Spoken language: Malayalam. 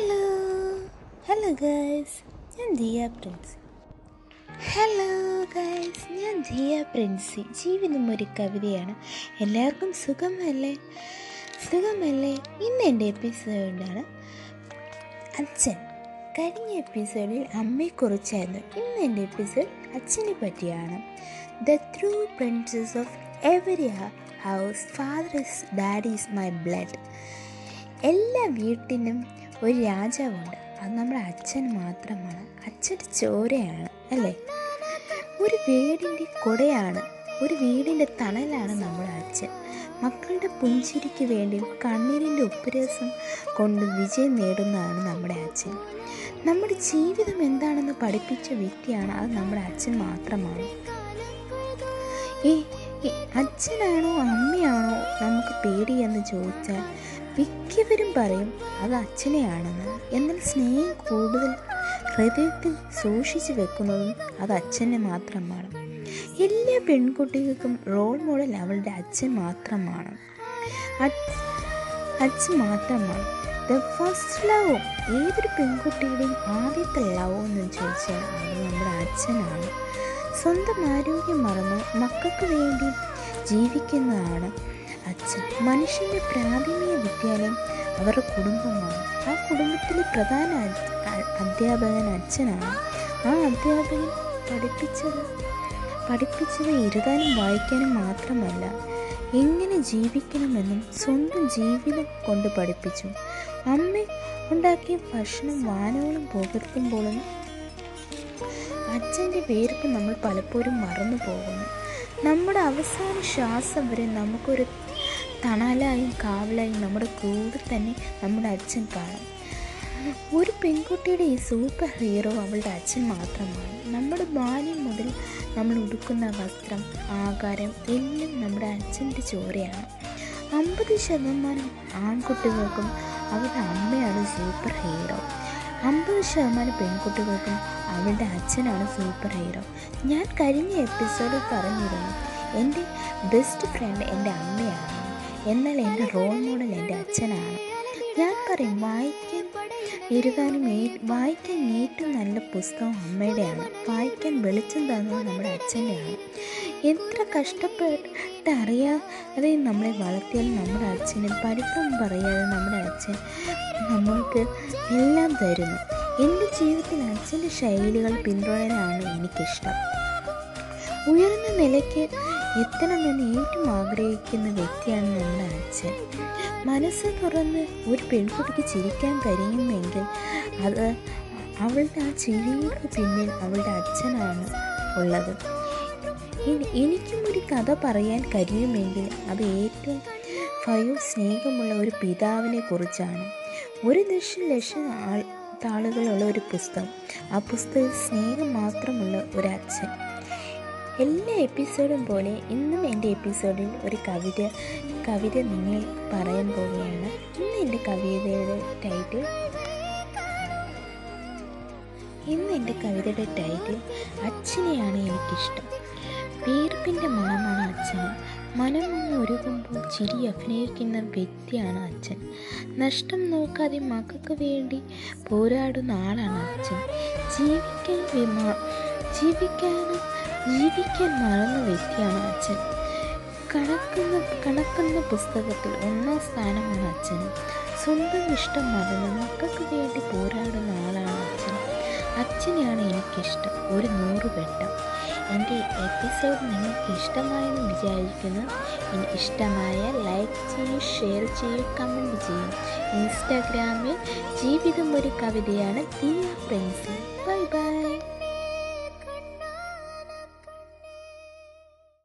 ഹലോ ഹലോ ഗൈസ് ഞാൻ ദിയ പ്രിൻസി. ഹലോ ഗൈസ് ഞാൻ ദിയ പ്രിൻസി. ജീവിതം ഒരു കവിതയാണ്. എല്ലാവർക്കും സുഖമല്ലേ? സുഖമല്ലേ? ഇന്ന് എന്റെ എപ്പിസോഡാണ് അച്ഛൻ. കഴിഞ്ഞ എപ്പിസോഡിൽ അമ്മയെക്കുറിച്ചായിരുന്നു ഇന്ന് എന്റെ എപ്പിസോഡ് അച്ഛനെ പറ്റിയാണ്. The true princess of every house father is daddy is my blood എല്ലാ വീട്ടിനും ഒരു രാജാവുണ്ട്. അത് നമ്മുടെ അച്ഛൻ മാത്രമാണ്. അച്ഛന്റെ ചോരയാണ് അല്ലേ? ഒരു വീടിന്റെ കൊടയാണ് ഒരു വീടിന്റെ തണലാണ് നമ്മുടെ അച്ഛൻ. മക്കളുടെ പുഞ്ചിരിക്ക് വേണ്ടി കണ്ണീരിന്റെ ഉപ്പുരസം കൊണ്ട് വിജയം നേടുന്നതാണ് നമ്മുടെ അച്ഛൻ. നമ്മുടെ ജീവിതം എന്താണെന്ന് പഠിപ്പിച്ച വ്യക്തിയാണ് അത് നമ്മുടെ അച്ഛൻ മാത്രമാണ്. ഈ അച്ഛനാണോ അമ്മയാണോ നമുക്ക് പേടിയെന്ന് ചോദിച്ചാൽ മിക്കവരും പറയും അത് അച്ഛനെയാണെന്ന്. എന്നാൽ സ്നേഹം കൂടുതൽ ഹൃദയത്തിൽ സൂക്ഷിച്ചു വെക്കുന്നതും അത് അച്ഛനെ മാത്രമാണ്. എല്ലാ പെൺകുട്ടികൾക്കും റോൾ മോഡൽ അവളുടെ അച്ഛൻ മാത്രമാണ്. അച്ഛ- അച്ഛൻ മാത്രമാണ്. ദ ഫസ്റ്റ് ലവ് ഏതൊരു പെൺകുട്ടിയുടെയും ആദ്യത്തെ ലവ് എന്ന് ചോദിച്ചാൽ അത് നമ്മുടെ അച്ഛനാണ്. സ്വന്തം ആരോഗ്യം മറന്ന് മക്കൾക്ക് വേണ്ടി ജീവിക്കുന്നതാണ് അച്ഛൻ മനുഷ്യന്റെ പ്രാഥമിക വിദ്യാലയം അവരുടെ കുടുംബമാണ്. ആ കുടുംബത്തിലെ പ്രധാന അധ്യാപകൻ അച്ഛനാണ്. ആ അധ്യാപകൻ പഠിപ്പിച്ചത് പഠിപ്പിച്ചത് എഴുതാനും വായിക്കാനും മാത്രമല്ല എങ്ങനെ ജീവിക്കണമെന്നും സ്വന്തം ജീവിതം കൊണ്ട് പഠിപ്പിച്ചു. അമ്മ ഉണ്ടാക്കിയ ഭക്ഷണം വാനോളം പുകർത്തുമ്പോഴും അച്ഛന്റെ പേർക്ക് നമ്മൾ പലപ്പോഴും മറന്നു പോകുന്നു നമ്മുടെ അവസാന ശ്വാസം വരെ നമുക്കൊരു തണലായും കാവലായും നമ്മുടെ കൂടെ തന്നെ നമ്മുടെ അച്ഛൻ കാണും. ഒരു പെൺകുട്ടിയുടെ ഈ സൂപ്പർ ഹീറോ അവളുടെ അച്ഛൻ മാത്രമാണ്. നമ്മുടെ ബാല്യം മുതൽ നമ്മൾ ഉടുക്കുന്ന വസ്ത്രം ആകാരം എല്ലാം നമ്മുടെ അച്ഛന്റെ ചോരയാണ്. അമ്പത് ശതമാനം ആൺകുട്ടികൾക്കും അവരുടെ അമ്മയാണ് സൂപ്പർ ഹീറോ അമ്പത് ശതമാനം പെൺകുട്ടികൾക്കും അവളുടെ അച്ഛനാണ് സൂപ്പർ ഹീറോ ഞാൻ കഴിഞ്ഞ എപ്പിസോഡിൽ പറഞ്ഞിരുന്നു എന്റെ ബെസ്റ്റ് ഫ്രണ്ട് എന്റെ അമ്മയാണ്. എന്നാൽ എന്റെ റോൾ മോഡൽ എന്റെ അച്ഛനാണ്. ഞാൻ പറയും വായിക്കാൻ എഴുതാനും വായിക്കാൻ ഏറ്റവും നല്ല പുസ്തകം അമ്മയുടെയാണ്. വായിക്കാൻ വെളിച്ചം തന്നത് നമ്മുടെ അച്ഛന്റെയാണ്. എത്ര കഷ്ടപ്പെട്ട് അറിയാതെ നമ്മളെ വളർത്തിയാലും നമ്മുടെ അച്ഛന് പഠിത്തം പറയാതെ നമ്മുടെ അച്ഛൻ നമ്മൾക്ക് എല്ലാം തരുന്നു. എന്റെ ജീവിതത്തിൽ അച്ഛന്റെ ശൈലികൾ പിന്തുടരാനാണ് എനിക്കിഷ്ടം. ഉയർന്ന നിലയ്ക്ക് എത്തണമെന്ന് ഏറ്റവും ആഗ്രഹിക്കുന്ന വ്യക്തിയാണ് നമ്മുടെ അച്ഛൻ. മനസ്സ് തുറന്ന് ഒരു പെൺകുട്ടിക്ക് ചിരിക്കാൻ കഴിയുമെങ്കിൽ അത് അവളുടെ ആ ചിരിയുടെ പിന്നിൽ അവളുടെ അച്ഛനാണ് ഉള്ളത്. എനി- എനിക്കും ഒരു കഥ പറയാൻ കഴിയുമെങ്കിൽ അത് ഏറ്റവും ഭയവും സ്നേഹമുള്ള ഒരു പിതാവിനെ കുറിച്ചാണ്. ഒരു ദശം ലക്ഷം ആൾ താളുകളുള്ള ഒരു പുസ്തകം. ആ പുസ്തകത്തിൽ സ്നേഹം മാത്രമുള്ള ഒരു അച്ഛൻ. എല്ലാ എപ്പിസോഡും പോലെ ഇന്നും എന്റെ എപ്പിസോഡിൽ ഒരു കവിത കവിത നിങ്ങൾ പറയാൻ പോവുകയാണ്. ഇന്ന് എന്റെ കവിതയുടെ ടൈറ്റിൽ ഇന്ന് എന്റെ കവിതയുടെ ടൈറ്റിൽ അച്ഛനെയാണ് എനിക്കിഷ്ടം. വീർപ്പിന്റെ മണമാണ് അച്ഛന്. മനം ഒന്ന് ഒരുകുമ്പോൾ ചിരി അഭിനയിക്കുന്ന വ്യക്തിയാണ് അച്ഛൻ. നഷ്ടം നോക്കാതെ മക്കൾക്ക് വേണ്ടി പോരാടുന്ന ആളാണ് അച്ഛൻ. ജീവിക്കാൻ വിമാ ജീവിക്കാനും ജീവിക്കാൻ മറന്ന വ്യക്തിയാണ് അച്ഛൻ. കണക്കുന്ന കണക്കുന്ന പുസ്തകത്തിൽ ഒന്നാം സ്ഥാനമാണ് അച്ഛൻ. സ്വന്തം ഇഷ്ടം മറന്ന് മക്കൾക്ക് വേണ്ടി പോരാടുന്ന ആളാണ് അച്ഛൻ. അച്ഛനെയാണ് എനിക്കിഷ്ടം ഒരു നൂറ് വെട്ടം എന്റെ എപ്പിസോഡ് നിങ്ങൾക്ക് ഇഷ്ടമായെന്ന് വിചാരിക്കുന്നു. ഇഷ്ടമായ ലൈക്ക് ചെയ്യൂ ഷെയർ ചെയ്യൂ കമന്റ് ചെയ്യൂ. ഇൻസ്റ്റാഗ്രാമിൽ ജീവിതം ഒരു കവിതയാണ് ദിയ ഫ്രണ്ട്സ്. Bye bye.